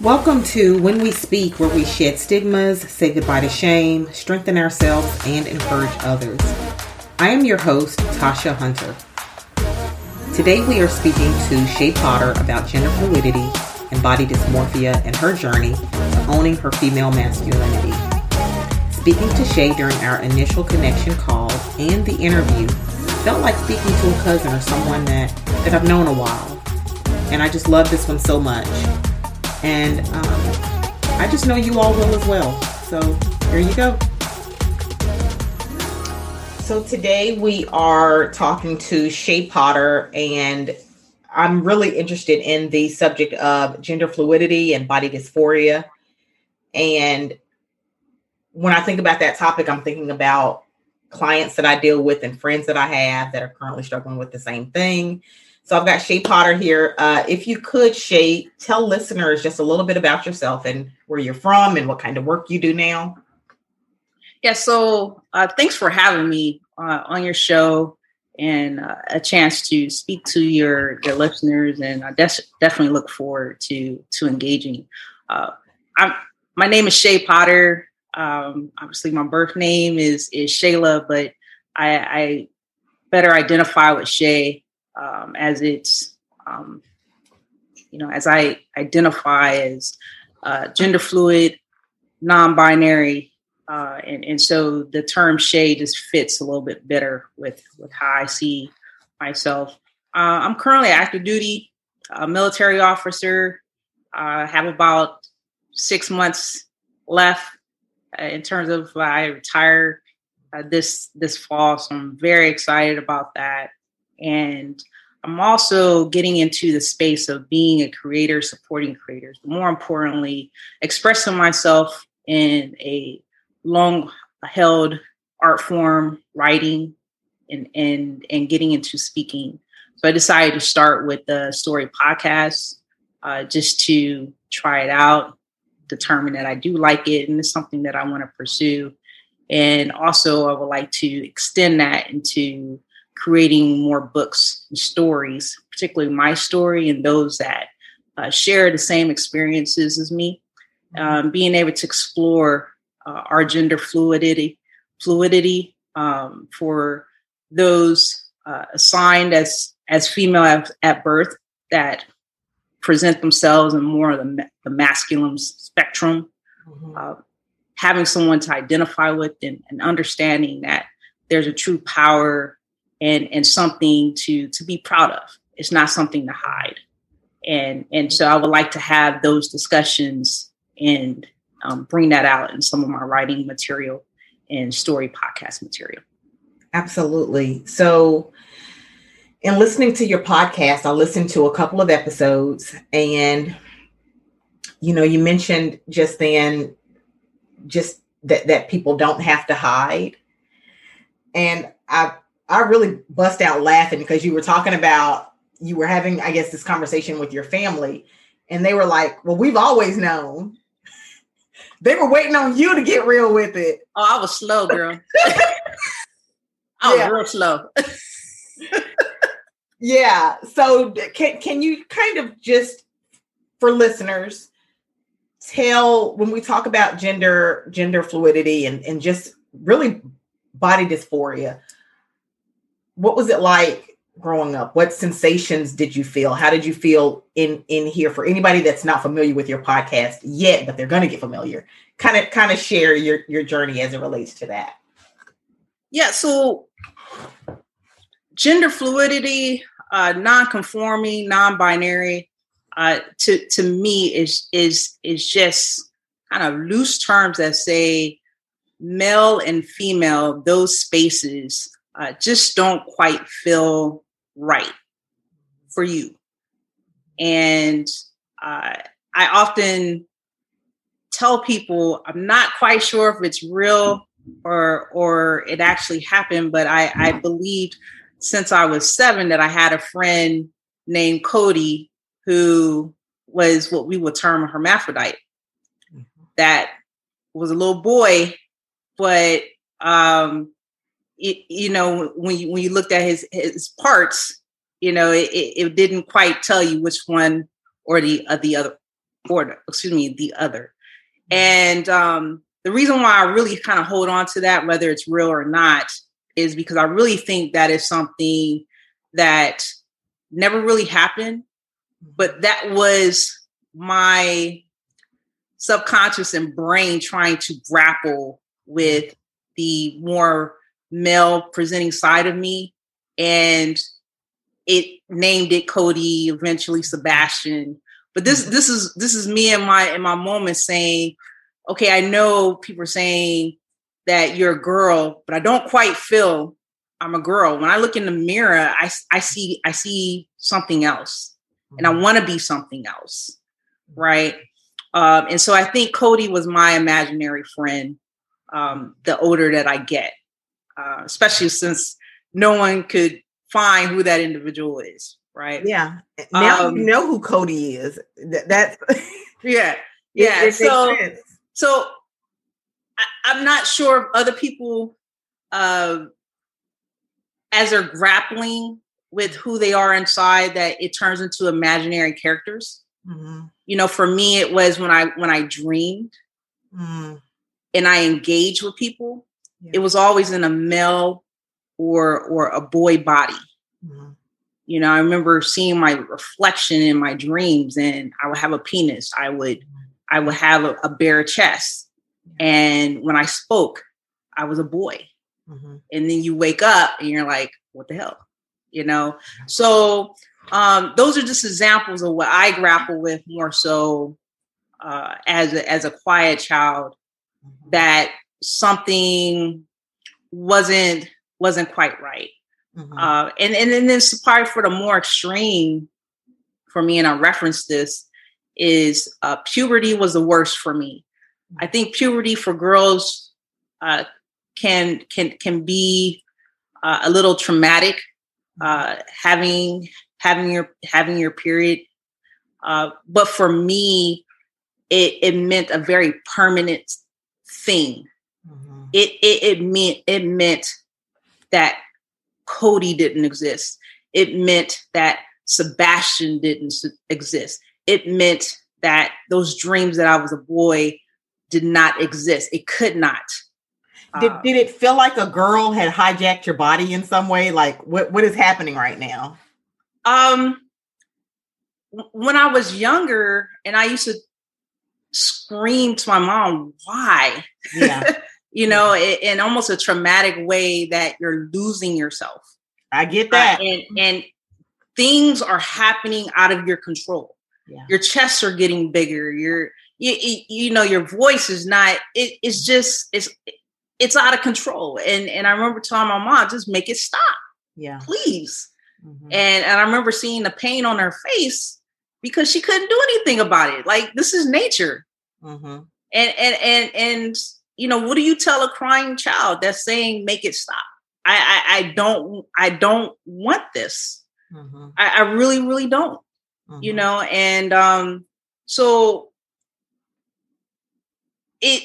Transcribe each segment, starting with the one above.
Welcome to When We Speak, where we shed stigmas, say goodbye to shame, strengthen ourselves, and encourage others. I am your host, Tasha Hunter. Today we are speaking to Shay Potter about gender fluidity and body dysmorphia and her journey to owning her female masculinity. Speaking to Shay during our initial connection call and the interview felt like speaking to a cousin or someone that, that I've known a while. And I just love this one so much. And um, I just know you all will as well. So here you go. So today we are talking to Shay Potter, and I'm really interested in the subject of gender fluidity and body dysphoria. And when I think about that topic, I'm thinking about clients that I deal with and friends that I have that are currently struggling with the same thing. So I've got Shay Potter here. Uh, if you could, Shay, tell listeners just a little bit about yourself and where you're from and what kind of work you do now. Yeah, so uh, thanks for having me uh, on your show and uh, a chance to speak to your your listeners. And I des- definitely look forward to to engaging. Uh, I'm my name is Shay Potter. Um, obviously, my birth name is is Shayla, but I, I better identify with Shay um, as it's um, you know as I identify as uh, gender fluid, non-binary, uh, and and so the term Shay just fits a little bit better with with how I see myself. Uh, I'm currently active duty, a military officer. I have about six months left uh, in terms of I retire uh, this this fall, so I'm very excited about that. And I'm also getting into the space of being a creator, supporting creators, but more importantly, expressing myself in a long held art form, writing, and and and getting into speaking. So I decided to start with the story podcast uh, just to try it out, determine that I do like it, and it's something that I want to pursue. And also, I would like to extend that into creating more books and stories, particularly my story and those that uh, share the same experiences as me. Um, being able to explore uh, our gender fluidity, fluidity um, for those uh, assigned as as female at, at, birth that present themselves in more of the, the masculine spectrum. Mm-hmm. Uh, having someone to identify with and, and understanding that there's a true power and and something to to be proud of. It's not something to hide. And and so I would like to have those discussions and um, bring that out in some of my writing material and story podcast material. Absolutely. So in listening to your podcast, I listened to a couple of episodes and you know, you mentioned just then just that that people don't have to hide. And I I really bust out laughing because you were talking about you were having, I guess, this conversation with your family, and they were like, "Well, we've always known." they were waiting on you to get real with it. Oh, I was slow, girl. I was yeah. real slow. yeah. So, can can you kind of just for listeners tell when we talk about gender gender fluidity and and just really body dysphoria what was it like growing up? What sensations did you feel? How did you feel in in here for anybody that's not familiar with your podcast yet, but they're going to get familiar? Kind of kind of share your your journey as it relates to that. Yeah, so gender fluidity, uh, non-conforming, non-binary, uh, to to me is is is just kind of loose terms that say male and female. Those spaces uh, just don't quite feel right for you. And uh, I often tell people I'm not quite sure if it's real or or it actually happened, but I, I believed since I was seven that I had a friend named Cody who was what we would term a hermaphrodite. Mm-hmm. That was a little boy, but um, it, you know, when you when you looked at his his parts, you know, it, it didn't quite tell you which one or the uh, the other or excuse me, the other. And um, the reason why I really kind of hold on to that, whether it's real or not, is because I really think that is something that never really happened, but that was my subconscious and brain trying to grapple with the more male presenting side of me and it named it Cody, eventually Sebastian. But this mm-hmm. this is this is me in my in my moment saying, okay, I know people are saying that you're a girl, but I don't quite feel I'm a girl. When I look in the mirror, I I see I see something else, and I mm-hmm. want to be something else, right? Um, and so I think Cody was my imaginary friend. Um, the older that I get, uh, especially since no one could find who that individual is, right? Yeah. Now um, you know who Cody is. That, that yeah, yeah. It, it so, so I, am not sure if other people, uh, as they're grappling with who they are inside, that it turns into imaginary characters. Mm-hmm. You know, for me, it was when I when I dreamed mm. and I engage with people. Yeah. It was always in a male or or a boy body. Mm-hmm. You know, I remember seeing my reflection in my dreams, and I would have a penis. I would mm-hmm. I would have a, a bare chest, and when I spoke, I was a boy. Mm-hmm. And then you wake up and you're like, what the hell? You know? So um, those are just examples of what I grapple with more so uh, as a, as a quiet child mm-hmm. that something wasn't wasn't quite right. Mm-hmm. Uh, and, and then this part for the more extreme for me, and I reference this, is uh, puberty was the worst for me. I mm-hmm. think puberty for girls uh, can can can be uh, a little traumatic. Uh, having having your having your period, uh, but for me, it it meant a very permanent thing. It, it it meant it meant that Cody didn't exist. It meant that Sebastian didn't exist. It meant that those dreams that I was a boy did not exist. It could not. Did, uh, did it feel like a girl had hijacked your body in some way? Like what, what is happening right now? Um, when I was younger and I used to scream to my mom, why? Yeah. you know, in almost a traumatic way that you're losing yourself. I get uh, that. Uh, and and things are happening out of your control. Yeah. Your chests are getting bigger. Your you, you know your voice is not it, it's just it's it's out of control. And and I remember telling my mom, just make it stop. Yeah. Please. Mm-hmm. And and I remember seeing the pain on her face because she couldn't do anything about it. Like this is nature. Mm-hmm. And and and and you know, what do you tell a crying child that's saying make it stop? I I, I don't I don't want this. Mm-hmm. I, I, really, really don't. Mm-hmm. You know, and um, so it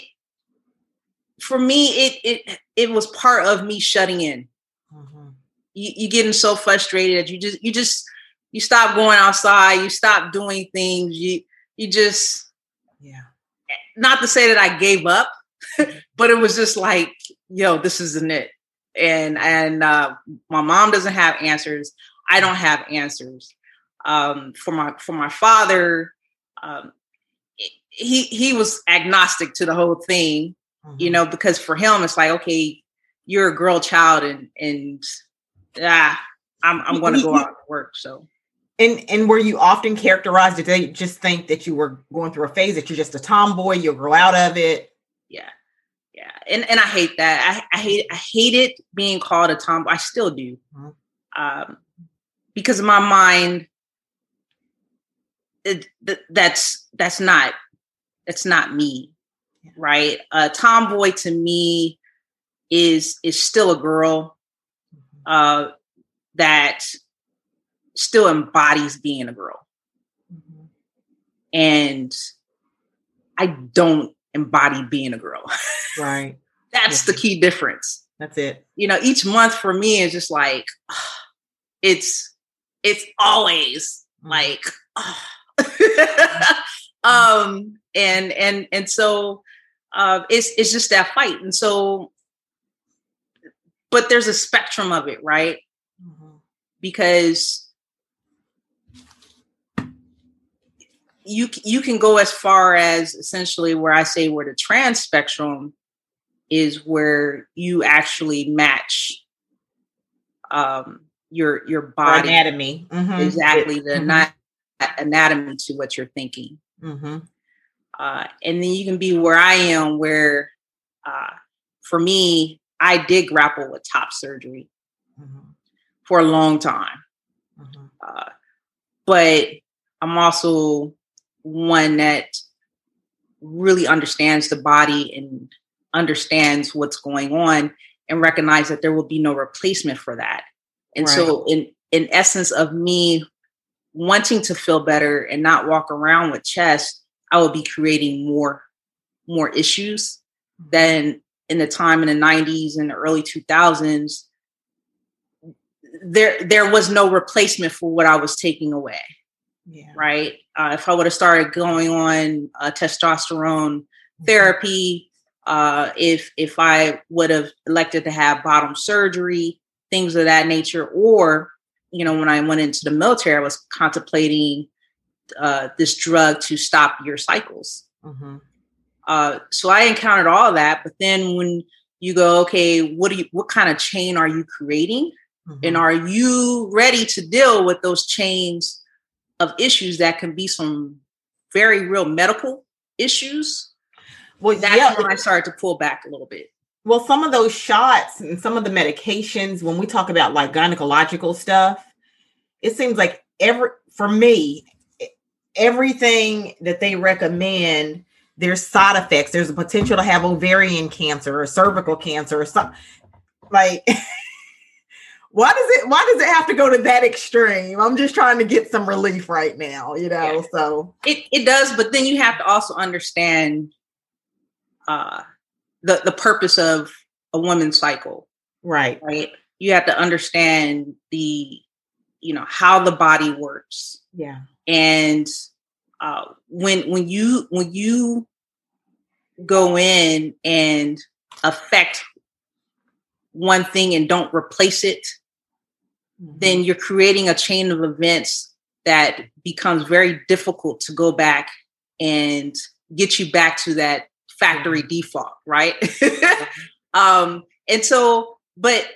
for me, it it it was part of me shutting in. Mm-hmm. You, you getting so frustrated that you just you just you stop going outside, you stop doing things, you you just yeah. Not to say that I gave up, but it was just like, yo, this isn't it. And and uh, my mom doesn't have answers. I don't have answers. Um, for my for my father, um, he he was agnostic to the whole thing, mm-hmm. you know, because for him it's like, okay, you're a girl child, and and ah, I'm I'm going to go out and work. So and and were you often characterized? Did they just think that you were going through a phase that you're just a tomboy, you'll grow out of it? Yeah, yeah, and and I hate that. I, I hate I hated being called a tomboy. I still do, mm-hmm. um, because in my mind, it, that's that's not that's not me, right? A tomboy to me is is still a girl mm-hmm. uh, that still embodies being a girl. Mm-hmm. And I don't embody being a girl. Right. That's yeah. the key difference. That's it. You know, each month for me is just like it's it's always mm-hmm. like um, and and and so uh, it's it's just that fight, and so, but there's a spectrum of it, right? Mm-hmm. Because you you can go as far as essentially where I say where the trans spectrum is where you actually match um, your your body anatomy mm-hmm. exactly the mm-hmm. anatomy to what you're thinking mm-hmm. uh, and then you can be where i am where uh, for me i did grapple with top surgery mm-hmm. for a long time mm-hmm. uh, but i'm also one that really understands the body and understands what's going on and recognize that there will be no replacement for that. And right. so in in essence of me wanting to feel better and not walk around with chest, I will be creating more more issues than in the time in the 90s and the early 2000s there there was no replacement for what I was taking away. Yeah. Right? Uh, if I would have started going on uh, testosterone mm-hmm. therapy, uh, if if I would have elected to have bottom surgery, things of that nature, or you know, when I went into the military, I was contemplating uh, this drug to stop your cycles. Mm-hmm. Uh, so I encountered all that, but then when you go, okay, what do you, what kind of chain are you creating, mm-hmm. and are you ready to deal with those chains of issues that can be some very real medical issues well, that's yeah. when I started to pull back a little bit. Well, some of those shots and some of the medications, when we talk about like gynecological stuff, it seems like every for me, everything that they recommend, there's side effects. There's a potential to have ovarian cancer or cervical cancer or something. Like, why does it why does it have to go to that extreme? I'm just trying to get some relief right now, you know. Yeah. So it, it does, but then you have to also understand uh, the the purpose of a woman's cycle. Right. Right. You have to understand the, you know, how the body works. Yeah. And uh, when when you when you go in and affect one thing and don't replace it, mm-hmm. then you're creating a chain of events that becomes very difficult to go back and get you back to that factory default, right? um, and so, but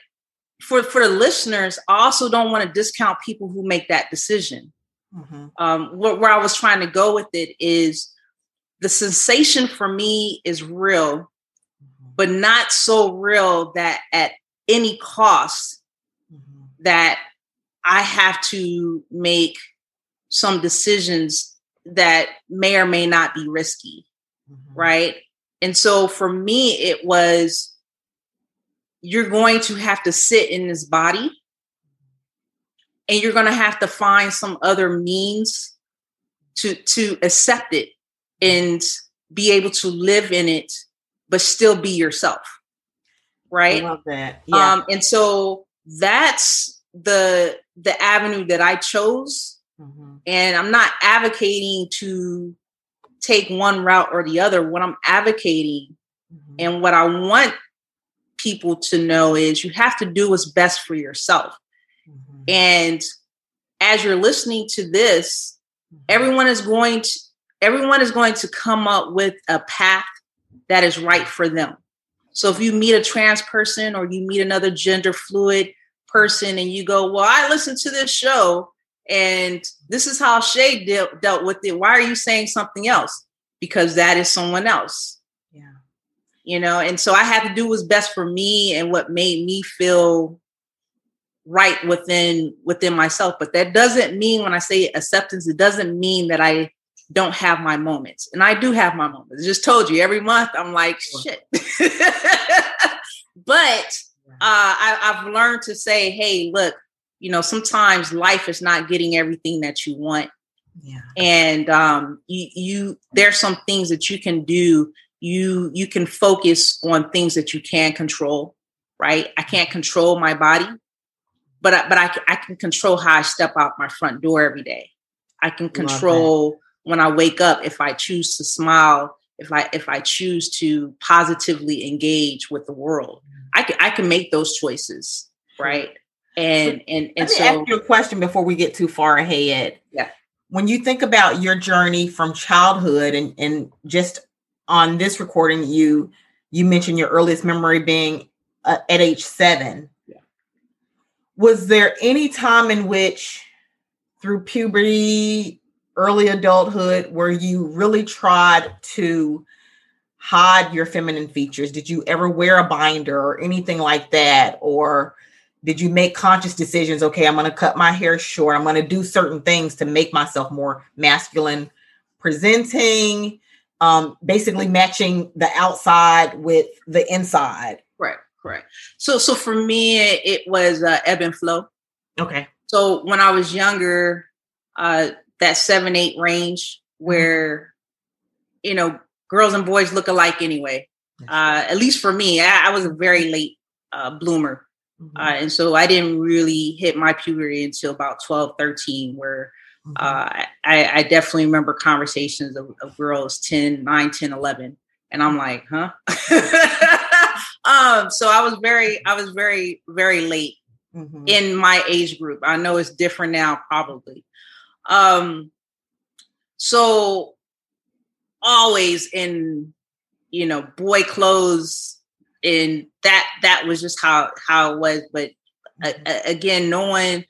for for the listeners, I also don't want to discount people who make that decision. Mm-hmm. Um, where, where I was trying to go with it is the sensation for me is real, mm-hmm. but not so real that at any cost mm-hmm. That I have to make some decisions that may or may not be risky, mm-hmm. right? And so for me, it was you're going to have to sit in this body and you're going to have to find some other means to to accept it and be able to live in it but still be yourself right I love that yeah. um and so that's the the avenue that i chose mm-hmm. and i'm not advocating to take one route or the other. What I'm advocating mm-hmm. and what I want people to know is you have to do what's best for yourself. Mm-hmm. And as you're listening to this, mm-hmm. everyone is going to everyone is going to come up with a path that is right for them. So if you meet a trans person or you meet another gender fluid person and you go, "Well, I listened to this show and this is how Shay dealt, dealt with it. Why are you saying something else? Because that is someone else. Yeah. You know, and so I had to do what's best for me and what made me feel right within within myself. But that doesn't mean when I say acceptance, it doesn't mean that I don't have my moments. And I do have my moments. I just told you every month I'm like, shit. but uh, I, I've learned to say, hey, look, you know sometimes life is not getting everything that you want yeah. and um you you there's some things that you can do you you can focus on things that you can control right i can't control my body but I, but I, I can control how i step out my front door every day i can control when I wake up, if I choose to smile, if I if I choose to positively engage with the world, I can I can make those choices, right? And and and Let me so ask you a question before we get too far ahead. Yeah. When you think about your journey from childhood and and just on this recording, you you mentioned your earliest memory being uh, at age seven. Yeah. Was there any time in which, through puberty, early adulthood, where you really tried to hide your feminine features? Did you ever wear a binder or anything like that, or did you make conscious decisions okay i'm going to cut my hair short i'm going to do certain things to make myself more masculine presenting um basically matching the outside with the inside Right, right. So, so for me, it, it was uh, ebb and flow. okay So when I was younger, uh, that seven eight range, where you know girls and boys look alike anyway. Uh, at least for me, I, I was a very late uh, bloomer, Mhm. uh, and so I didn't really hit my puberty until about 12, 13, where Mhm. uh, I, I definitely remember conversations of, of girls 10, 9, 10, 11. And I'm like, huh? um, so I was very, I was very, very late Mhm. in my age group. I know it's different now, probably. Um, so always in, you know, boy clothes, and that that was just how how it was. But a- again, no one,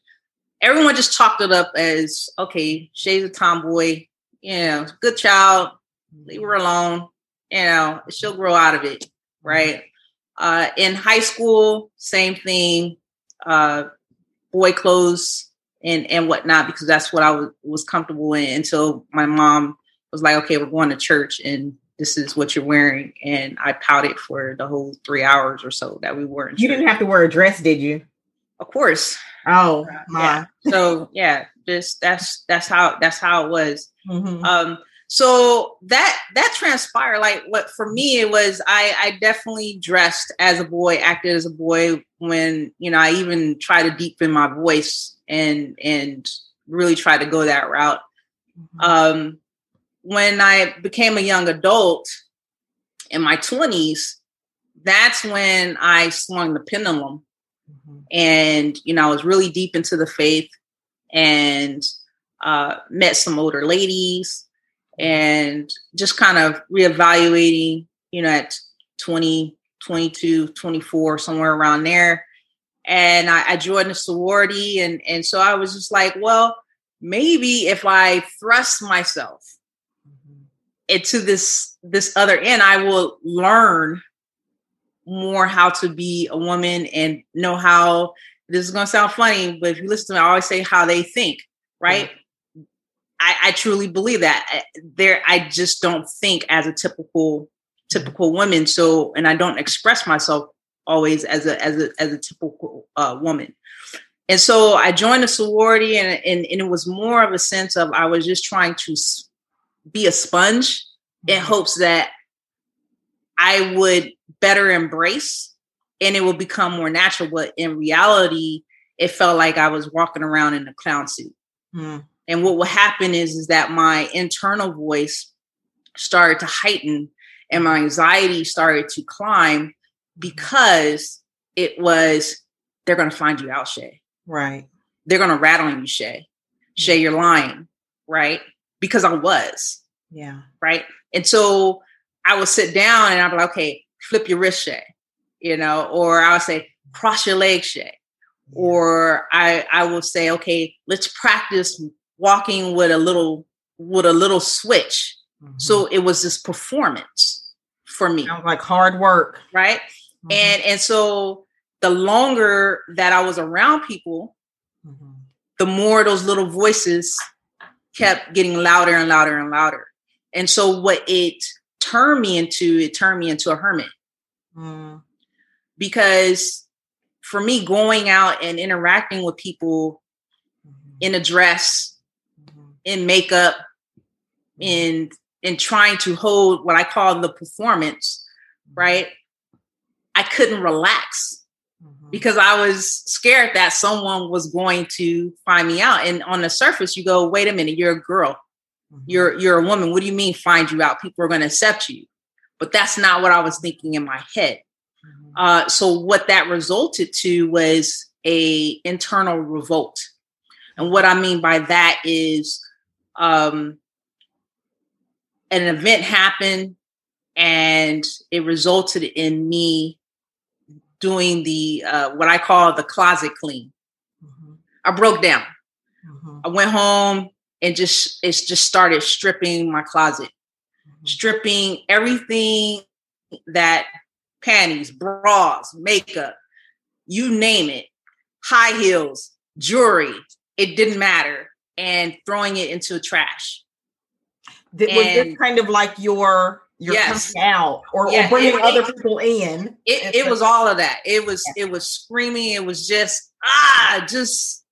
everyone just chalked it up as okay, Shay's a tomboy, you know, good child, leave her alone, you know, she'll grow out of it, right? Uh, in high school, same thing, uh, boy clothes and and whatnot because that's what I was was comfortable in until my mom was like, okay, we're going to church and this is what you're wearing, and I pouted for the whole three hours or so that we were in you didn't have to wear a dress did you of course, oh my yeah. So yeah, just that's that's how that's how it was. Mhm. Um, so that that transpired. Like what for me, it was I I definitely dressed as a boy, acted as a boy. When you know, I even tried to deepen my voice and and really try to go that route. Um, when I became a young adult in my twenties, that's when I swung the pendulum Mhm. and you know i was really deep into the faith and uh, met some older ladies and just kind of reevaluating you know at 20 22 24 somewhere around there. And I, I joined a sorority and and so i was just like well maybe if i thrust myself Mhm. into this this other end i will learn more how to be a woman and know how this is going to sound funny but if you listen to me i always say how they think right I, I truly believe that I- there i just don't think as a typical typical woman so and i don't express myself always as a as a as a typical uh, woman and so i joined a sorority and, and and it was more of a sense of i was just trying to be a sponge in Mhm. hopes that I would better embrace and it would become more natural. But in reality, it felt like I was walking around in a clown suit. Mhm. And what will happen is, is that my internal voice started to heighten and my anxiety started to climb because it was, they're going to find you out, Shay. right They're going to rat on you, Shay. Mm-hmm. Shay, you're lying, right? Because I was yeah right? And so I would sit down and I'd be like, okay, flip your wrist, Shay, you know, or I would say, cross your legs, Shay. Or I I will say, okay, let's practice walking with a little with a little switch. Mhm. So it was this performance for me, sounds like hard work right? Mhm. And and so the longer that I was around people, Mhm. the more those little voices kept getting louder and louder and louder. And so what it turned me into, it turned me into a hermit Mhm. because for me, going out and interacting with people Mhm. in a dress. In makeup, in in trying to hold what I call the performance, right? I couldn't relax Mhm. because I was scared that someone was going to find me out. And on the surface, you go, wait a minute, you're a girl. Mm-hmm. You're you're a woman. What do you mean find you out? People are going to accept you. But that's not what I was thinking in my head. Mm-hmm. Uh, so what that resulted to was a internal revolt. And what I mean by that is um, an event happened and it resulted in me doing the uh, what I call the closet clean. Mm-hmm. I broke down. Mm-hmm. I went home and just it's just started stripping my closet, mm-hmm. stripping everything that panties, bras, makeup, you name it, high heels, jewelry, it didn't matter, and throwing it into a trash. Was this kind of like your your yes. coming out or, yeah, or bringing it, other it, people in? It, it was all of that. It was yeah. it was screaming. It was just ah, just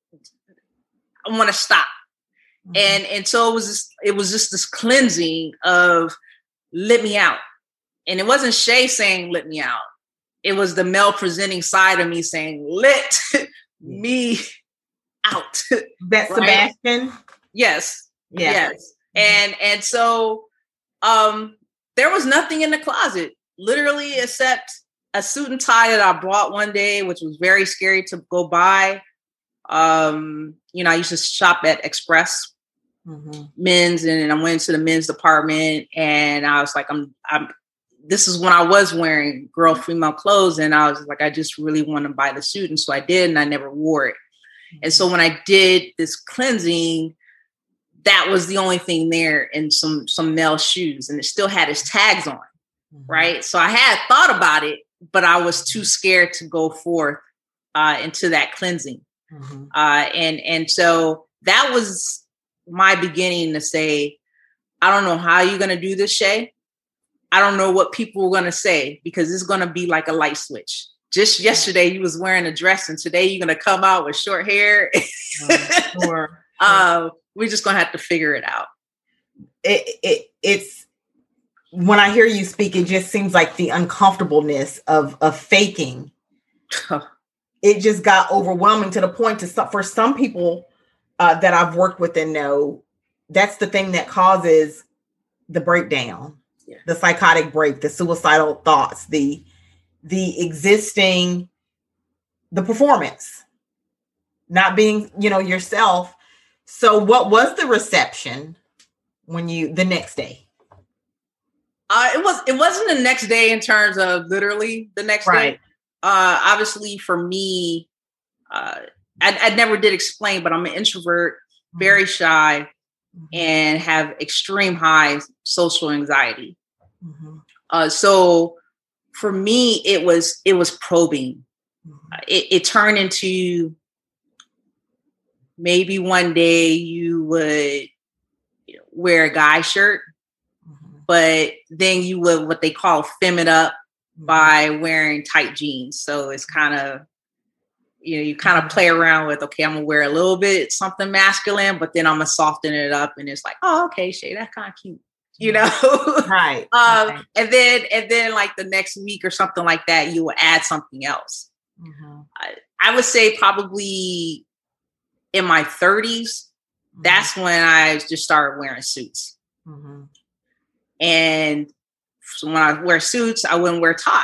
I want to stop. Mm-hmm. And and so it was just, it was just this cleansing of let me out. And it wasn't Shay saying let me out. It was the male presenting side of me saying let me out. That right? Sebastian? Yes. Yeah. Yes. And and so um there was nothing in the closet, literally except a suit and tie that I bought one day, which was very scary to go buy. Um, you know, I used to shop at Express mm-hmm. men's and I went to the men's department and I was like, I'm I'm this is when I was wearing girl female clothes, and I was like, I just really want to buy the suit. And so I did, and I never wore it. And so when I did this cleansing, that was the only thing there in some some male shoes, and it still had its tags on, mm-hmm. right? So I had thought about it, but I was too scared to go forth uh, into that cleansing, mm-hmm. uh, and and so that was my beginning to say, I don't know how you're gonna do this, Shay. I don't know what people are gonna say because it's gonna be like a light switch just yesterday you was wearing a dress and today you're gonna come out with short hair. Oh, sure. uh, we're just gonna have to figure it out. It, it it's when I hear you speak, it just seems like the uncomfortableness of of faking. it just got overwhelming to the point to for some people uh, that I've worked with and know that's the thing that causes the breakdown, yeah. the psychotic break, the suicidal thoughts, the the existing the performance not being you know yourself so what was the reception when you the next day uh it was it wasn't the next day in terms of literally the next right. day uh obviously for me uh I, I never did explain but i'm an introvert mm-hmm. very shy mm-hmm. and have extreme high social anxiety mm-hmm. uh so for me it was it was probing mm-hmm. it, it, turned into maybe one day you would wear a guy shirt mm-hmm. but then you would what they call fem it up mm-hmm. by wearing tight jeans so it's kind of you know you kind of play around with okay i'm gonna wear a little bit something masculine but then i'm gonna soften it up and it's like oh okay shay that's kind of cute you know right, um right. and then and then like the next week or something like that you will add something else mm-hmm. I, I, would say probably in my 30s mm-hmm. that's when i just started wearing suits mm-hmm. and so when i wear suits i wouldn't wear tie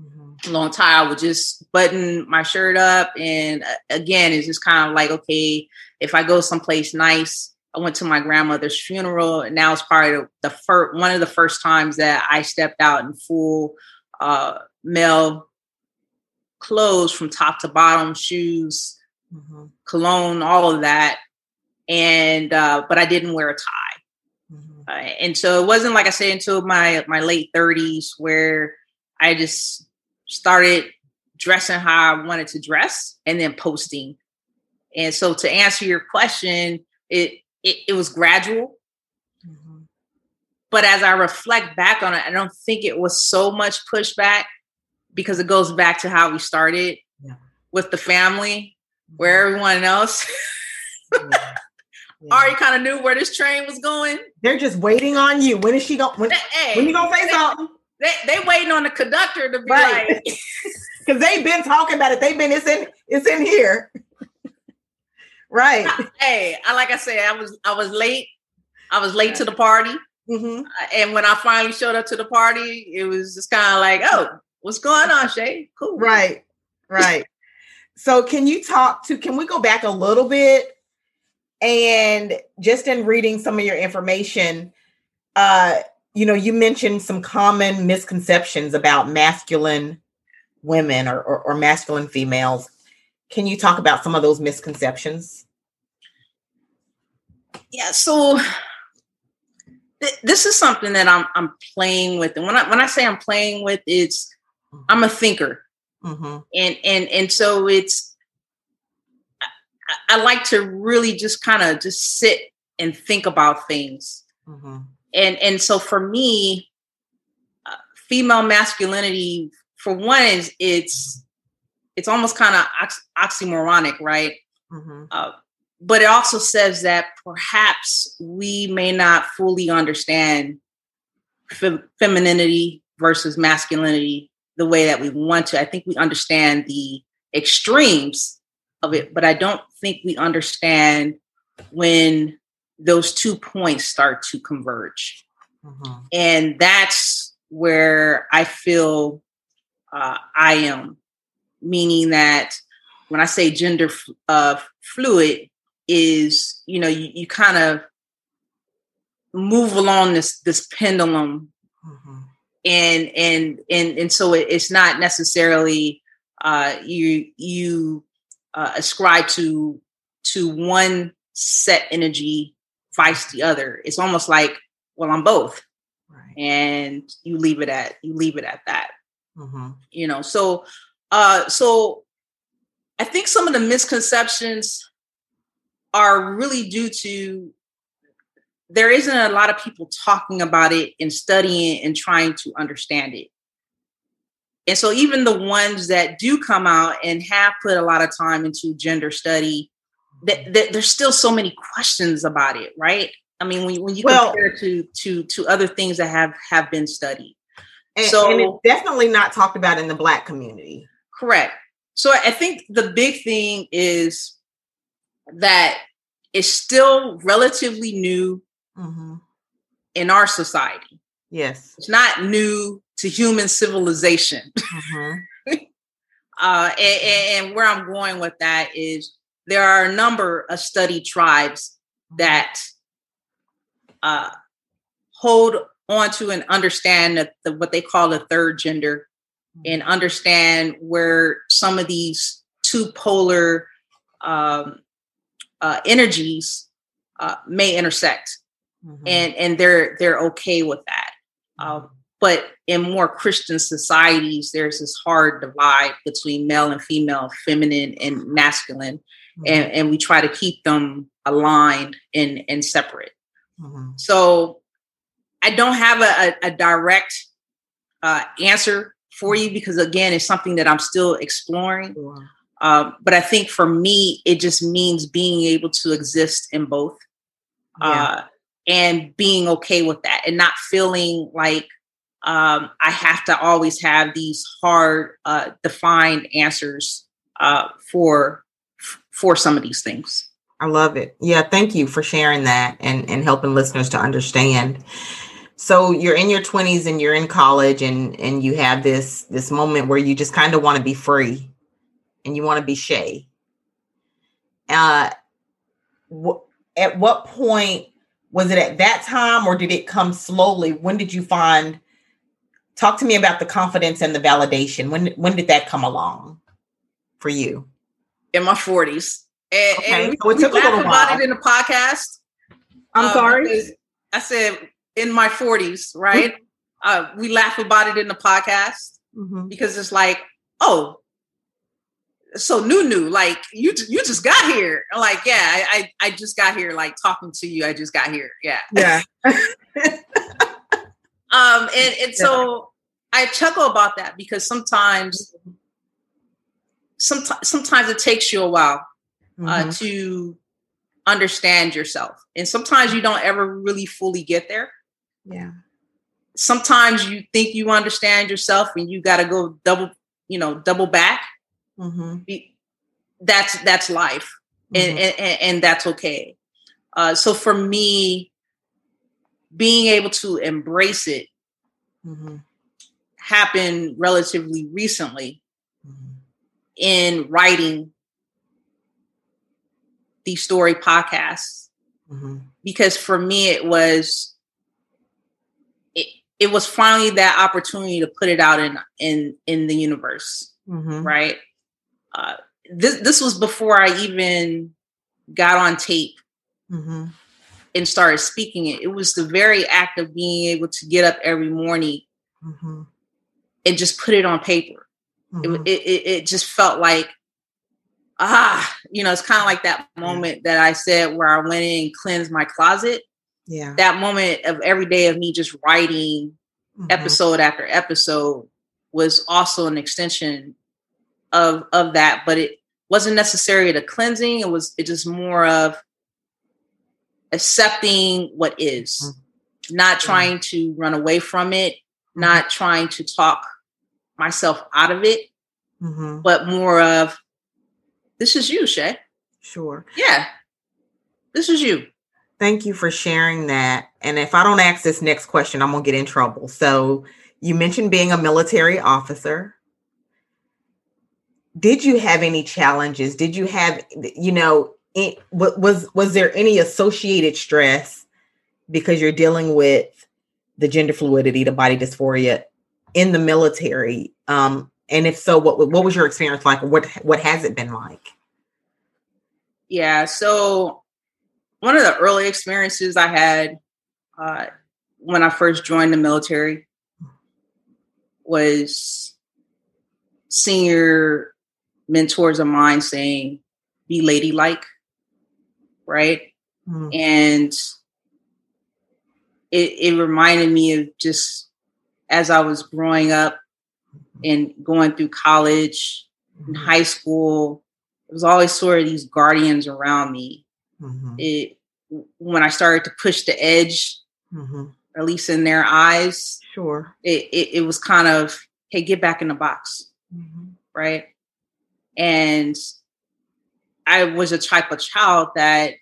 mm-hmm. long tie i would just button my shirt up and uh, again it's just kind of like okay if i go someplace nice I went to my grandmother's funeral, and now it's probably the first one of the first times that I stepped out in full uh, male clothes from top to bottom, shoes, mm-hmm. cologne, all of that, and uh, but I didn't wear a tie, mm-hmm. uh, and so it wasn't like I said until my my late thirties where I just started dressing how I wanted to dress, and then posting. And so to answer your question, it it, it was gradual. Mm-hmm. But as I reflect back on it, I don't think it was so much pushback because it goes back to how we started yeah. with the family, where mm-hmm. everyone else yeah. Yeah. already kind of knew where this train was going. They're just waiting on you. When is she going? When, hey, when you gonna say they, something? They they waiting on the conductor to be right. like, because they've been talking about it. They've been it's in it's in here. Right. hey, I like I said, I was I was late. I was late to the party. Mm-hmm. And when I finally showed up to the party, it was just kind of like, oh, what's going on, Shay? Cool. Right. Right. so can you talk to can we go back a little bit and just in reading some of your information, uh, you know, you mentioned some common misconceptions about masculine women or, or, or masculine females. Can you talk about some of those misconceptions? Yeah, so th- this is something that I'm I'm playing with, and when I when I say I'm playing with, it's I'm a thinker, mm-hmm. and and and so it's I, I like to really just kind of just sit and think about things, mm-hmm. and and so for me, uh, female masculinity, for one, is it's it's almost kind of ox- oxymoronic, right? Mm-hmm. Uh, but it also says that perhaps we may not fully understand fe- femininity versus masculinity the way that we want to. I think we understand the extremes of it, but I don't think we understand when those two points start to converge. Mm-hmm. And that's where I feel uh, I am, meaning that when I say gender uh, fluid, is you know you, you kind of move along this this pendulum mm-hmm. and and and and so it, it's not necessarily uh you you uh, ascribe to to one set energy vice the other it's almost like well i'm both right. and you leave it at you leave it at that mm-hmm. you know so uh so i think some of the misconceptions are really due to there isn't a lot of people talking about it and studying and trying to understand it. And so even the ones that do come out and have put a lot of time into gender study, that, that there's still so many questions about it, right? I mean, when, when you well, compare to to to other things that have have been studied, and, so and it's definitely not talked about in the Black community. Correct. So I think the big thing is that it's still relatively new mm-hmm. in our society. Yes. It's not new to human civilization. Mm-hmm. uh, and, and, where I'm going with that is there are a number of study tribes mm-hmm. that uh, hold on to and understand the, the, what they call the third gender mm-hmm. And understand where some of these two polar um, uh, energies uh, may intersect, mm-hmm. and and they're they're okay with that. Um, but in more Christian societies, there's this hard divide between male and female, feminine and masculine, mm-hmm. and, and we try to keep them aligned and, and separate. Mm-hmm. So I don't have a, a, a direct uh, answer for you because, again, it's something that I'm still exploring. Sure. Um, but I think for me, it just means being able to exist in both yeah. uh, and being okay with that and not feeling like um, I have to always have these hard, uh, defined answers uh, for for some of these things. I love it. Yeah, thank you for sharing that and and helping listeners to understand. So you're in your 20s and you're in college and and you have this this moment where you just kind of want to be free and you want to be Shay. Uh, at what point was it at that time or did it come slowly? When did you find? Talk to me about the confidence and the validation. When when did that come along for you? In my forties, and, okay. and so we, we laugh about it in the podcast. I'm uh, sorry. I said in my 40s, right? uh, we laugh about it in the podcast mm-hmm. because it's like, oh, so new new like you you just got here. Like yeah I, I, I just got here like talking to you. I just got here. Yeah. Yeah. Um and and so i chuckle about that because sometimes sometimes sometimes it takes you a while uh, mm-hmm. uh, to understand yourself. And sometimes you don't ever really fully get there yeah sometimes you think you understand yourself and you got to go double you know double back Mm-hmm. That's that's life, mm-hmm. and, and, and that's okay. Uh, so for me, being able to embrace it Mm-hmm. happened relatively recently Mm-hmm. in writing these story podcasts Mm-hmm. because for me it was it, was finally that opportunity to put it out in in in the universe Mm-hmm. right uh this this was before i even got on tape Mm-hmm. and started speaking it it was the very act of being able to get up every morning Mm-hmm. and just put it on paper Mm-hmm. it, it, it just felt like ah you know it's kind of like that moment that i said where i went in and cleansed my closet Yeah. that moment of every day of me just writing Mhm. episode after episode was also an extension of of that but it wasn't necessarily the cleansing it was it just more of accepting what is Mhm. not trying to run away from it not trying to talk myself out of it Mm-hmm. but more of this is you shay Sure. yeah this is you Thank you for sharing that. And if I don't ask this next question, I'm going to get in trouble. So, you mentioned being a military officer. Did you have any challenges? Did you have, you know, it, was was there any associated stress because you're dealing with the gender fluidity, the body dysphoria in the military? Um, and if so, what what was your experience like? What what has it been like? Yeah. So one of the early experiences I had uh, when I first joined the military was senior mentors of mine saying, be ladylike, right? Mm, And it, it reminded me of just as I was growing up and going through college in mhm, high school, there was always sort of these guardians around me. Mhm, It when I started to push the edge, mhm. at least in their eyes, Sure. it, it, it was kind of, hey, get back in the box, Mhm, right? And I was a type of child that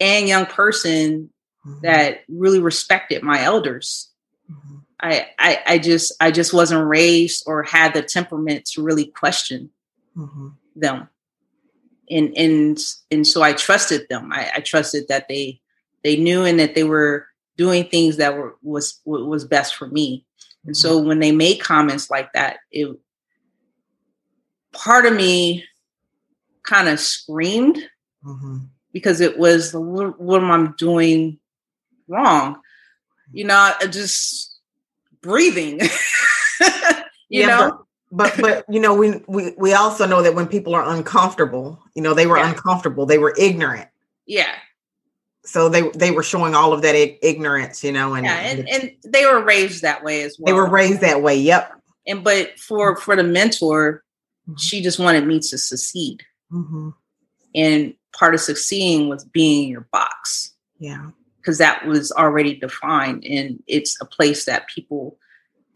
and young person mhm, that really respected my elders. mhm, I, I I just I just wasn't raised or had the temperament to really question mhm, them and and and so i trusted them. I, I trusted that they they knew and that they were doing things that were was was best for me. And so when they made comments like that it part of me kind of screamed mhm, because it was what, what am i doing wrong? You know just breathing you Yeah, know but but you know we we we also know that when people are uncomfortable you know they were Yeah. uncomfortable they were ignorant. Yeah. So they they were showing all of that ig- ignorance you know and, yeah and, and they were raised that way as well they were raised that way yep. And but for for the mentor Mhm. she just wanted me to succeed. Hmm and part of succeeding was being in your box. Yeah. Because that was already defined and it's a place that people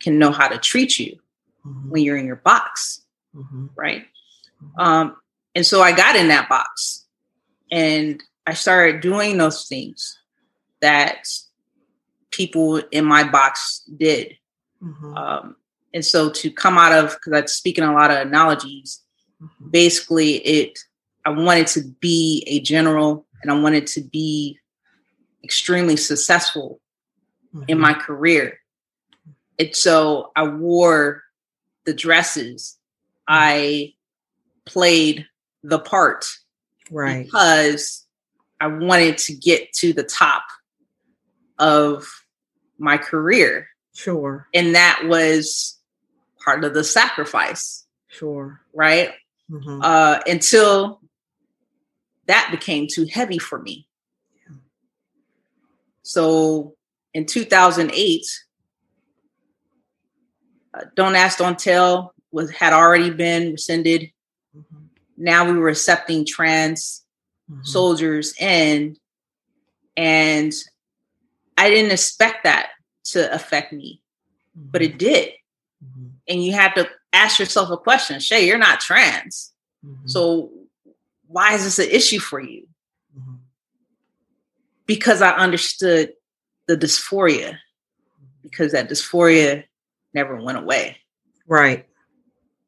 can know how to treat you Mhm, when you're in your box mhm, right? Mhm. um and so i got in that box and i started doing those things that people in my box did. Mhm, um and so to come out of because i'm speaking a lot of analogies mhm, basically it i wanted to be a general and i wanted to be extremely successful in mhm, my career. And so i wore the dresses i played the part right. because i wanted to get to the top of my career. Sure. And that was part of the sacrifice. Sure. Right? Mhm, uh, until that became too heavy for me. So in 2008, uh, Don't Ask, Don't Tell was had already been rescinded. mhm, Now we were accepting trans mhm, soldiers in, and I didn't expect that to affect me, but it did. mhm, And you have to ask yourself a question. Shay, you're not trans. mhm, So why is this an issue for you? because I understood the dysphoria, because that dysphoria never went away. Right.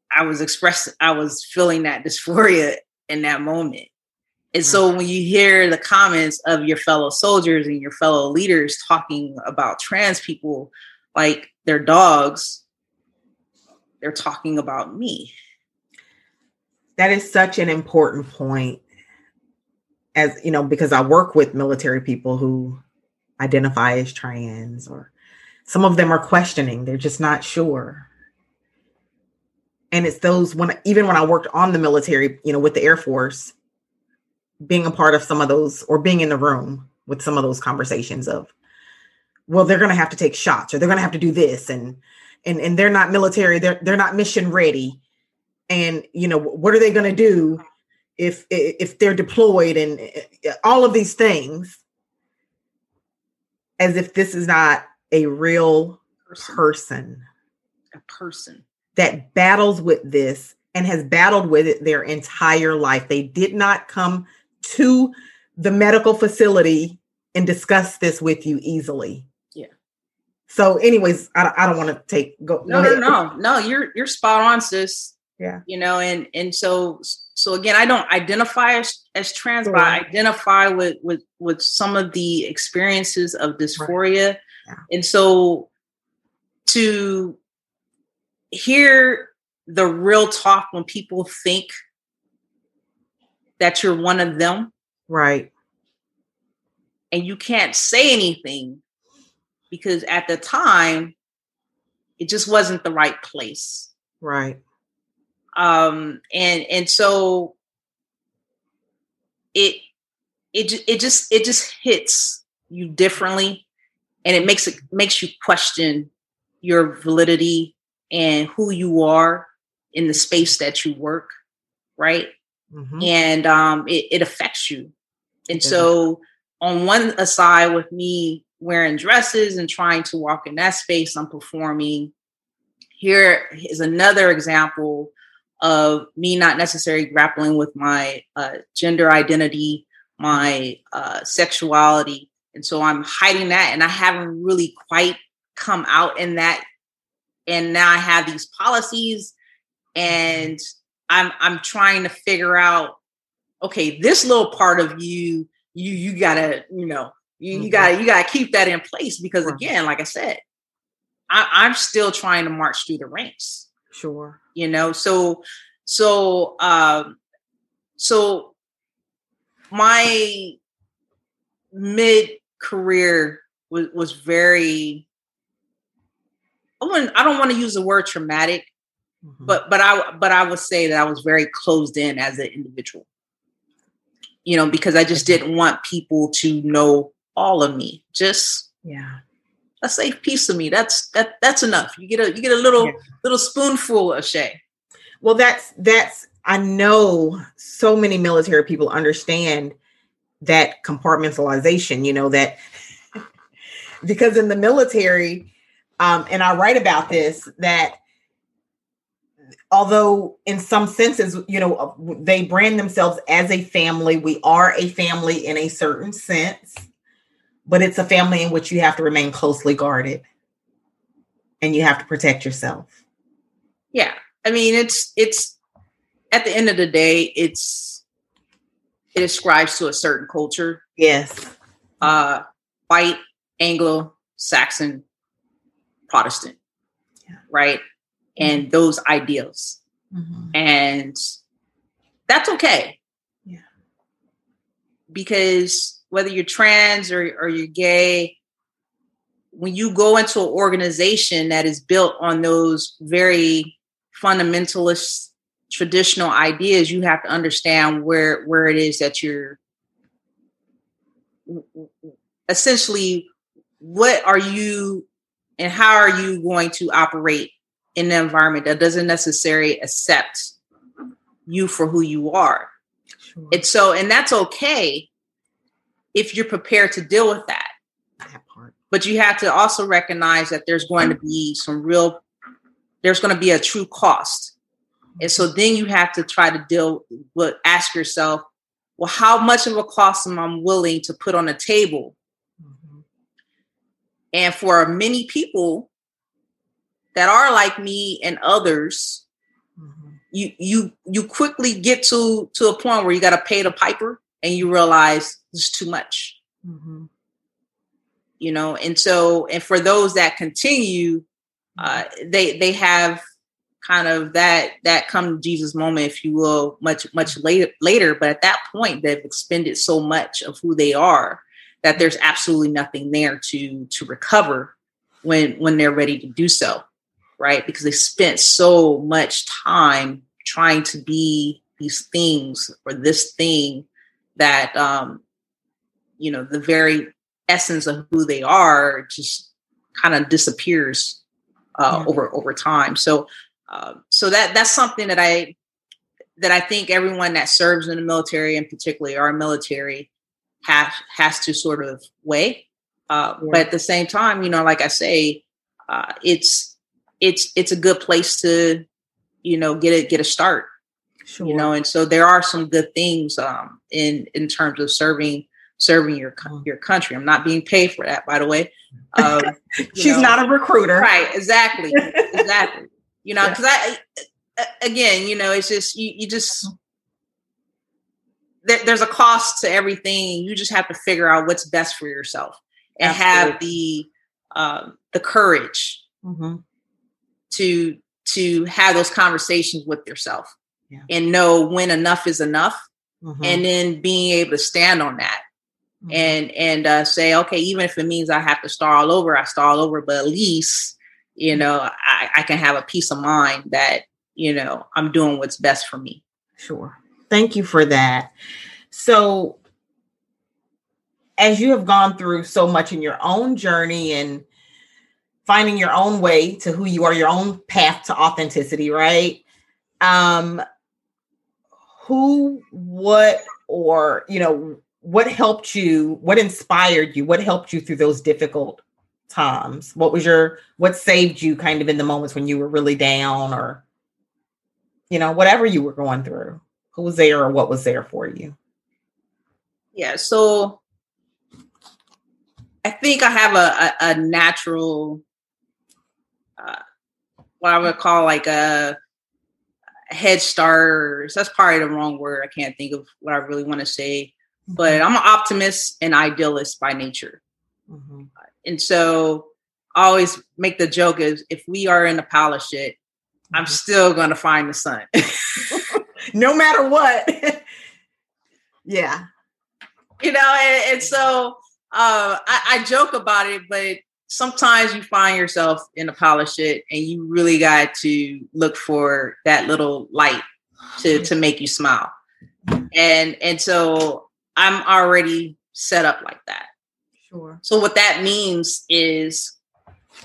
I was expressing, I was feeling that dysphoria in that moment. And so mm. when you hear the comments of your fellow soldiers and your fellow leaders talking about trans people like they're dogs, they're talking about me. That is such an important point. As you know, because I work with military people who identify as trans, or some of them are questioning, they're just not sure. And it's those when even when I worked on the military, you know, with the Air Force, being a part of some of those or being in the room with some of those conversations of well they're going to have to take shots or they're going to have to do this. And and and they're not military. They're they're not mission ready. And you know what are they going to do if if they're deployed and all of these things as if this is not a real person, person a person that battles with this and has battled with it their entire life they did not come to the medical facility and discuss this with you easily. Yeah. So, anyways, I, I don't want to take go. No, go no, no, no. You're you're spot on, sis. Yeah. You know, and and so so again, I don't identify as, as trans, right. but I identify with with with some of the experiences of dysphoria, right. Yeah. and so to hear the real talk when people think that you're one of them. Right. And you can't say anything because at the time it just wasn't the right place. Right. Um and and so it it it just it just hits you differently and it makes it makes you question your validity and who you are in the space that you work right mm-hmm. and um, it, it, affects you. And so, on one side, with me wearing dresses and trying to walk in that space, I'm performing. Here is another example of me not necessarily grappling with my uh, gender identity, my uh, sexuality. And so I'm hiding that, and I haven't really quite come out in that. And now I have these policies, and I'm I'm trying to figure out, okay, this little part of you, you you gotta, you know, you, you mm-hmm. gotta you gotta keep that in place because again, like I said, I, I'm still trying to march through the ranks. Sure. You know, so so um so my mid career was was very I wouldn't I don't want to use the word traumatic Mm-hmm. But but I but I would say that I was very closed in as an individual. You know, because I just didn't want people to know all of me. Just yeah. A safe piece of me. That's that that's enough. You get a you get a little yeah. little spoonful of Shay. Well, that's that's I know so many military people understand that compartmentalization, you know, that because in the military, um, and I write about this, that although in some senses you know they brand themselves as a family we are a family in a certain sense but it's a family in which you have to remain closely guarded and you have to protect yourself. Yeah. I mean it's it's at the end of the day it's it ascribes to a certain culture yes uh white anglo saxon protestant yeah. right and mm-hmm. those ideals. Mm-hmm. And that's okay. Yeah. Because whether you're trans or, or you're gay, when you go into an organization that is built on those very fundamentalist traditional ideas, you have to understand where where it is that you're essentially what are you and how are you going to operate in an environment that doesn't necessarily accept you for who you are. Sure. And so, and that's okay if you're prepared to deal with that. that part. but you have to also recognize that there's going to be some real, there's going to be a true cost. And so then you have to try to deal with, ask yourself, well, how much of a cost am I willing to put on the table? Mm-hmm. And for many people that are like me and others, mm-hmm. you you you quickly get to to a point where you got to pay the piper, and you realize it's too much. Mm-hmm. You know, and so and for those that continue, uh, they they have kind of that that come to Jesus moment, if you will, much much later later. But at that point, they've expended so much of who they are that there's absolutely nothing there to to recover when when they're ready to do so, right? Because they spent so much time trying to be these things or this thing that um you know the very essence of who they are just kind of disappears uh, yeah. over over time. So um, so that that's something that I that I think everyone that serves in the military, and particularly our military, has has to sort of weigh. Uh, yeah. But at the same time, you know, like I say, uh, it's it's it's a good place to you know get a get a start. Sure. You know, and so there are some good things um, in in terms of serving serving your mm. your country. I'm not being paid for that, by the way. Um, She's know. not a recruiter, right? Exactly, exactly you know because yeah. i again you know it's just you, you just there, there's a cost to everything you just have to figure out what's best for yourself and Absolutely. have the um, the courage mm-hmm. to to have those conversations with yourself yeah. and know when enough is enough mm-hmm. and then being able to stand on that mm-hmm. and and uh, say okay even if it means i have to start all over i start all over but at least you know, I, I can have a peace of mind that, you know, I'm doing what's best for me. Sure. Thank you for that. So, as you have gone through so much in your own journey and finding your own way to who you are, your own path to authenticity, right? Um, who, what, or, you know, what helped you, what inspired you, what helped you through those difficult times? What was your what saved you kind of in the moments when you were really down or you know, whatever you were going through? Who was there or what was there for you? Yeah, so I think I have a, a, a natural uh, what I would call like a head start. That's probably the wrong word. I can't think of what I really want to say. But mm-hmm. I'm an optimist and idealist by nature. Mm-hmm. And so I always make the joke is if we are in a pile of shit, I'm mm-hmm. still gonna find the sun. no matter what. yeah. You know, and, and so uh, I, I joke about it, but sometimes you find yourself in a pile of shit and you really got to look for that little light to to make you smile. And and so I'm already set up like that. Sure. So what that means is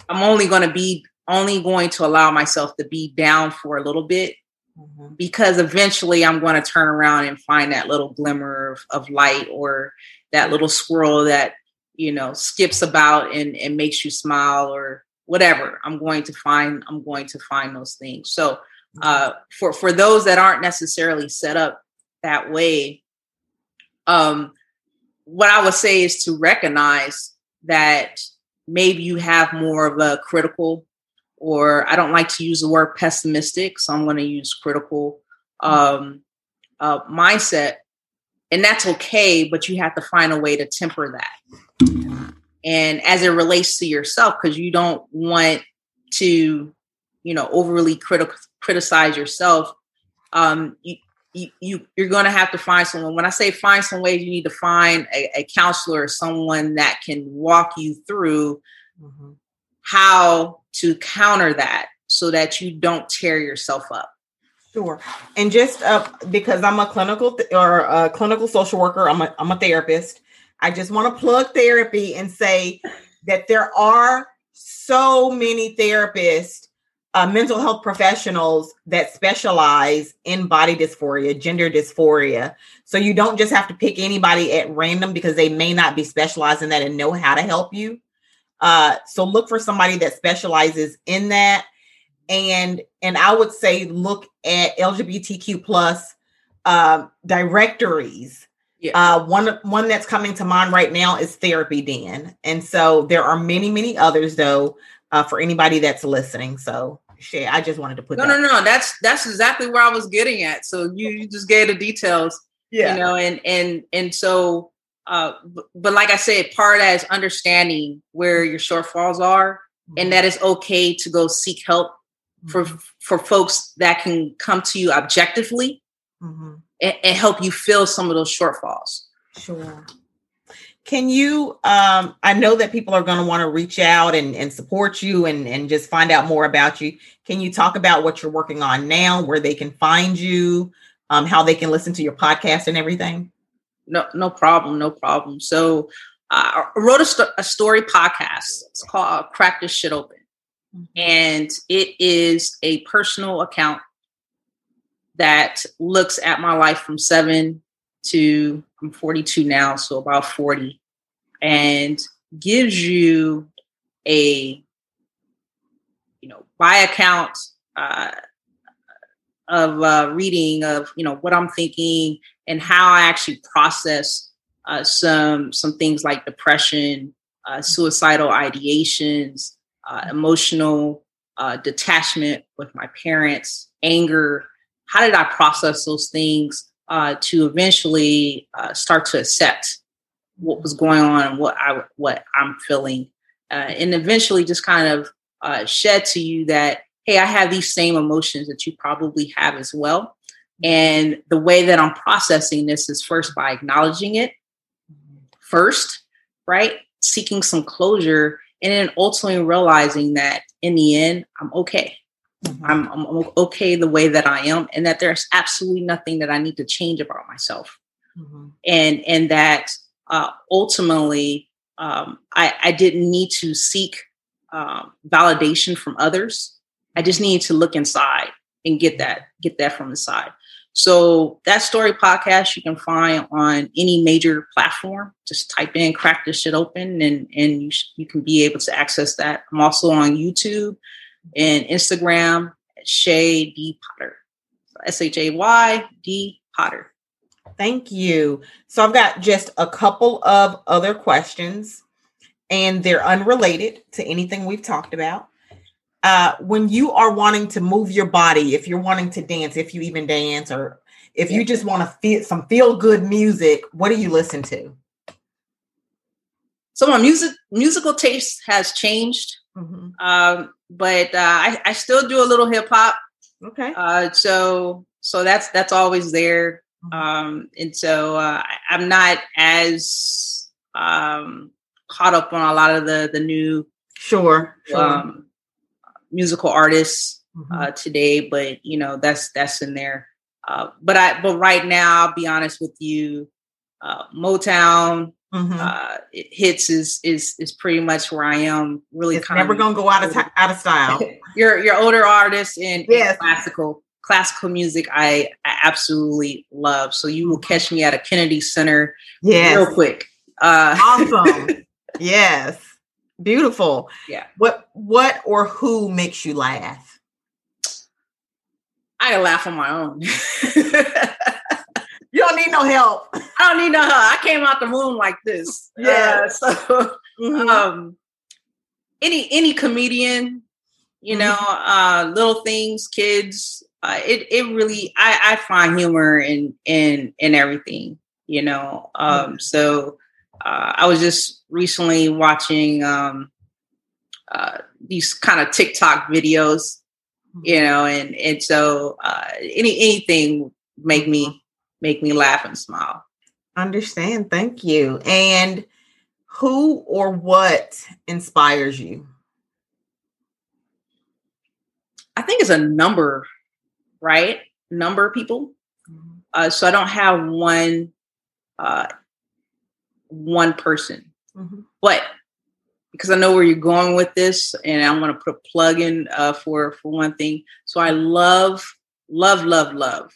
I'm only going to be only going to allow myself to be down for a little bit mm-hmm. because eventually I'm going to turn around and find that little glimmer of, of light or that little squirrel that you know skips about and, and makes you smile or whatever i'm going to find i'm going to find those things so mm-hmm. uh, for for those that aren't necessarily set up that way um what I would say is to recognize that maybe you have more of a critical, or I don't like to use the word pessimistic, so I'm going to use critical um, uh, mindset. And that's okay, but you have to find a way to temper that. And as it relates to yourself, because you don't want to, you know, overly critical criticize yourself. Um, you, you, you you're going to have to find someone. When i say find some ways you need to find a, a counselor or someone that can walk you through mm-hmm. how to counter that so that you don't tear yourself up. Sure. And just uh, because i'm a clinical th- or a clinical social worker i'm a, I'm a therapist i just want to plug therapy and say that there are so many therapists uh, mental health professionals that specialize in body dysphoria, gender dysphoria. So you don't just have to pick anybody at random because they may not be specialized in that and know how to help you. Uh, so look for somebody that specializes in that. And and I would say look at LGBTQ plus uh, directories Yeah. Uh, one one that's coming to mind right now is Therapy Den, and so there are many many others though uh, for anybody that's listening. So Shay, I just wanted to put no that. no no that's that's exactly where I was getting at. So you, you just gave the details, yeah. You know, and and and so uh, but like I said, part of as understanding where your shortfalls are, mm-hmm. and that it's okay to go seek help for mm-hmm. for folks that can come to you objectively mm-hmm. and, and, help you fill some of those shortfalls. Sure. Can you? Um, I know that people are going to want to reach out and, and support you and, and just find out more about you. Can you talk about what you're working on now, where they can find you, um, how they can listen to your podcast and everything? No, no problem, no problem. So uh, I wrote a, st- a story podcast. It's called "Crack This Shit Open." And it is a personal account that looks at my life from seven to I'm 42 now, so about 40, and gives you a you know by account uh, of uh, reading of you know what I'm thinking and how I actually process uh, some some things like depression, uh, suicidal ideations, uh, emotional uh, detachment with my parents, anger. How did I process those things uh, to eventually uh, start to accept what was going on and what I what I'm feeling, uh, and eventually just kind of uh, shed to you that hey, I have these same emotions that you probably have as well. And the way that I'm processing this is first by acknowledging it first, right? Seeking some closure and then ultimately realizing that in the end, I'm okay. Mm-hmm. I'm, I'm okay the way that I am, and that there's absolutely nothing that I need to change about myself, mm-hmm. and and that uh, ultimately um, I, I didn't need to seek um, validation from others. I just needed to look inside and get that get that from the side. So that story podcast you can find on any major platform. Just type in "crack this shit open" and and you sh- you can be able to access that. I'm also on YouTube and Instagram Shay D Potter. S H A Y D Potter. Thank you. So I've got just a couple of other questions, and they're unrelated to anything we've talked about uh, when you are wanting to move your body, if you're wanting to dance, if you even dance, or if you just want to feel some feel good music, what do you listen to? So my music musical taste has changed, mm-hmm. um, but uh, I, I still do a little hip hop. Okay. Uh, so so that's that's always there, mm-hmm. um, and so uh, I'm not as um, caught up on a lot of the the new sure, sure. Um, musical artists mm-hmm. uh, today, but you know that's that's in there. Uh, but I but right now, I'll be honest with you, uh, Motown mm-hmm. uh, hits is is is pretty much where I am. Really, kind of it's never gonna go out of t- out of style. your your older artists and yes. classical classical music, I, I absolutely love. So you will catch me at a Kennedy Center, yes. real quick. Uh, awesome. yes. Beautiful. Yeah. What what or who makes you laugh? I laugh on my own. you don't need no help. I don't need no help. I came out the moon like this. Yeah. Uh, so mm-hmm. um any any comedian, you mm-hmm. know, uh little things, kids, uh, it it really I, I find humor in in in everything, you know. Um mm-hmm. so uh, I was just recently watching um, uh, these kind of TikTok videos, you know, and and so uh, any anything make me make me laugh and smile. Understand. Thank you. And who or what inspires you? I think it's a number, right? Number of people. Mm-hmm. Uh, so I don't have one uh, one person. Mm-hmm. But because I know where you're going with this, and I want to put a plug in uh, for for one thing. So I love, love, love, love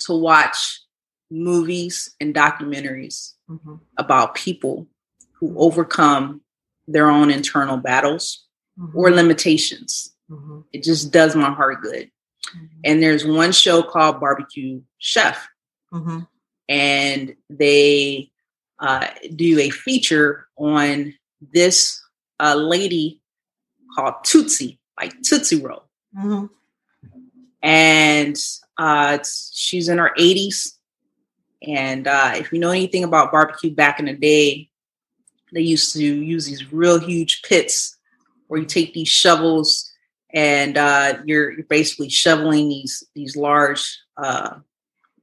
to watch movies and documentaries mm-hmm. about people who overcome their own internal battles mm-hmm. or limitations. Mm-hmm. It just does my heart good. Mm-hmm. And there's one show called Barbecue Chef. Mm-hmm. and they uh, do a feature on this uh, lady called Tootsie, like Tootsie Roll. Mm-hmm. And uh, she's in her 80s. And uh, if you know anything about barbecue back in the day, they used to use these real huge pits where you take these shovels and uh, you're, you're basically shoveling these these large uh,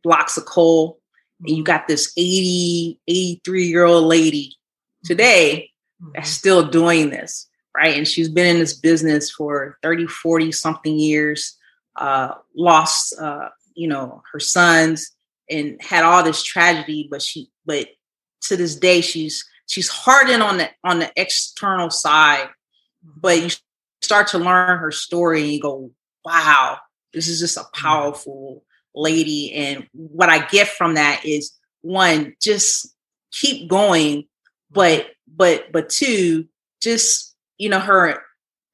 blocks of coal. And you got this 80, 83 year old lady today that's mm-hmm. still doing this, right? And she's been in this business for 30, 40 something years, uh, lost, uh, you know, her sons and had all this tragedy, but she, but to this day, she's, she's hardened on the, on the external side, but you start to learn her story and you go, wow, this is just a mm-hmm. powerful lady. And what I get from that is one, just keep going, but but but two, just you know, her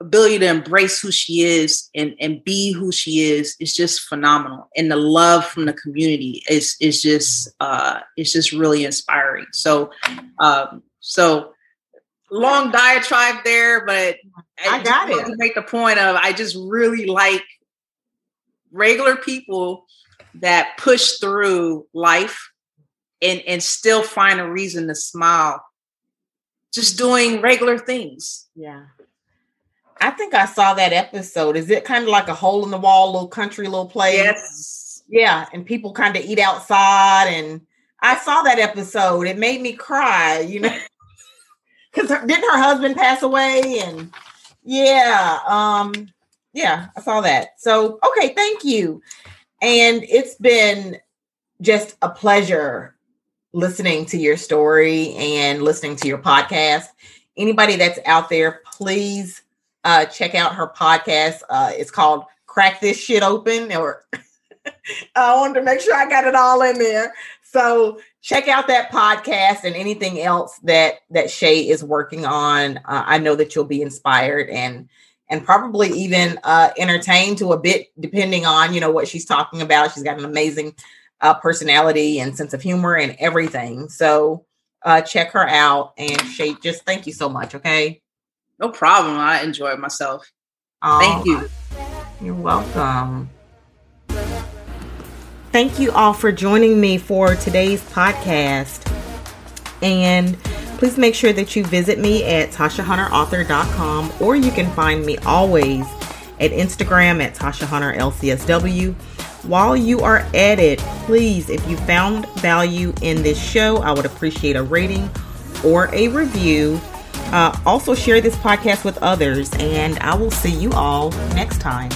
ability to embrace who she is and and be who she is is just phenomenal. And the love from the community is is just uh it's just really inspiring. So um so long diatribe there, but I, I got it. To make the point of I just really like regular people that push through life and and still find a reason to smile just doing regular things yeah i think i saw that episode. Is it kind of like a hole in the wall little country little place? Yes. Yeah and people kind of eat outside and i saw that episode. It made me cry you know? Because didn't her husband pass away? And yeah um yeah i saw that. So okay thank you. And it's been just a pleasure listening to your story and listening to your podcast. Anybody that's out there, please uh, check out her podcast. Uh, it's called Crack This Shit Open, or I wanted to make sure I got it all in there. So check out that podcast and anything else that that Shay is working on. Uh, I know that you'll be inspired and and probably even uh, entertained to a bit, depending on you know what she's talking about. She's got an amazing uh, personality and sense of humor and everything. So uh, check her out. And Shay, just thank you so much. Okay. No problem. I enjoyed myself. Oh, thank you. You're welcome. Thank you all for joining me for today's podcast. And please make sure that you visit me at TashaHunterAuthor.com or you can find me always at Instagram at Tasha Hunter LCSW while you are at it, please, if you found value in this show, I would appreciate a rating or a review. Uh, also, share this podcast with others, and I will see you all next time.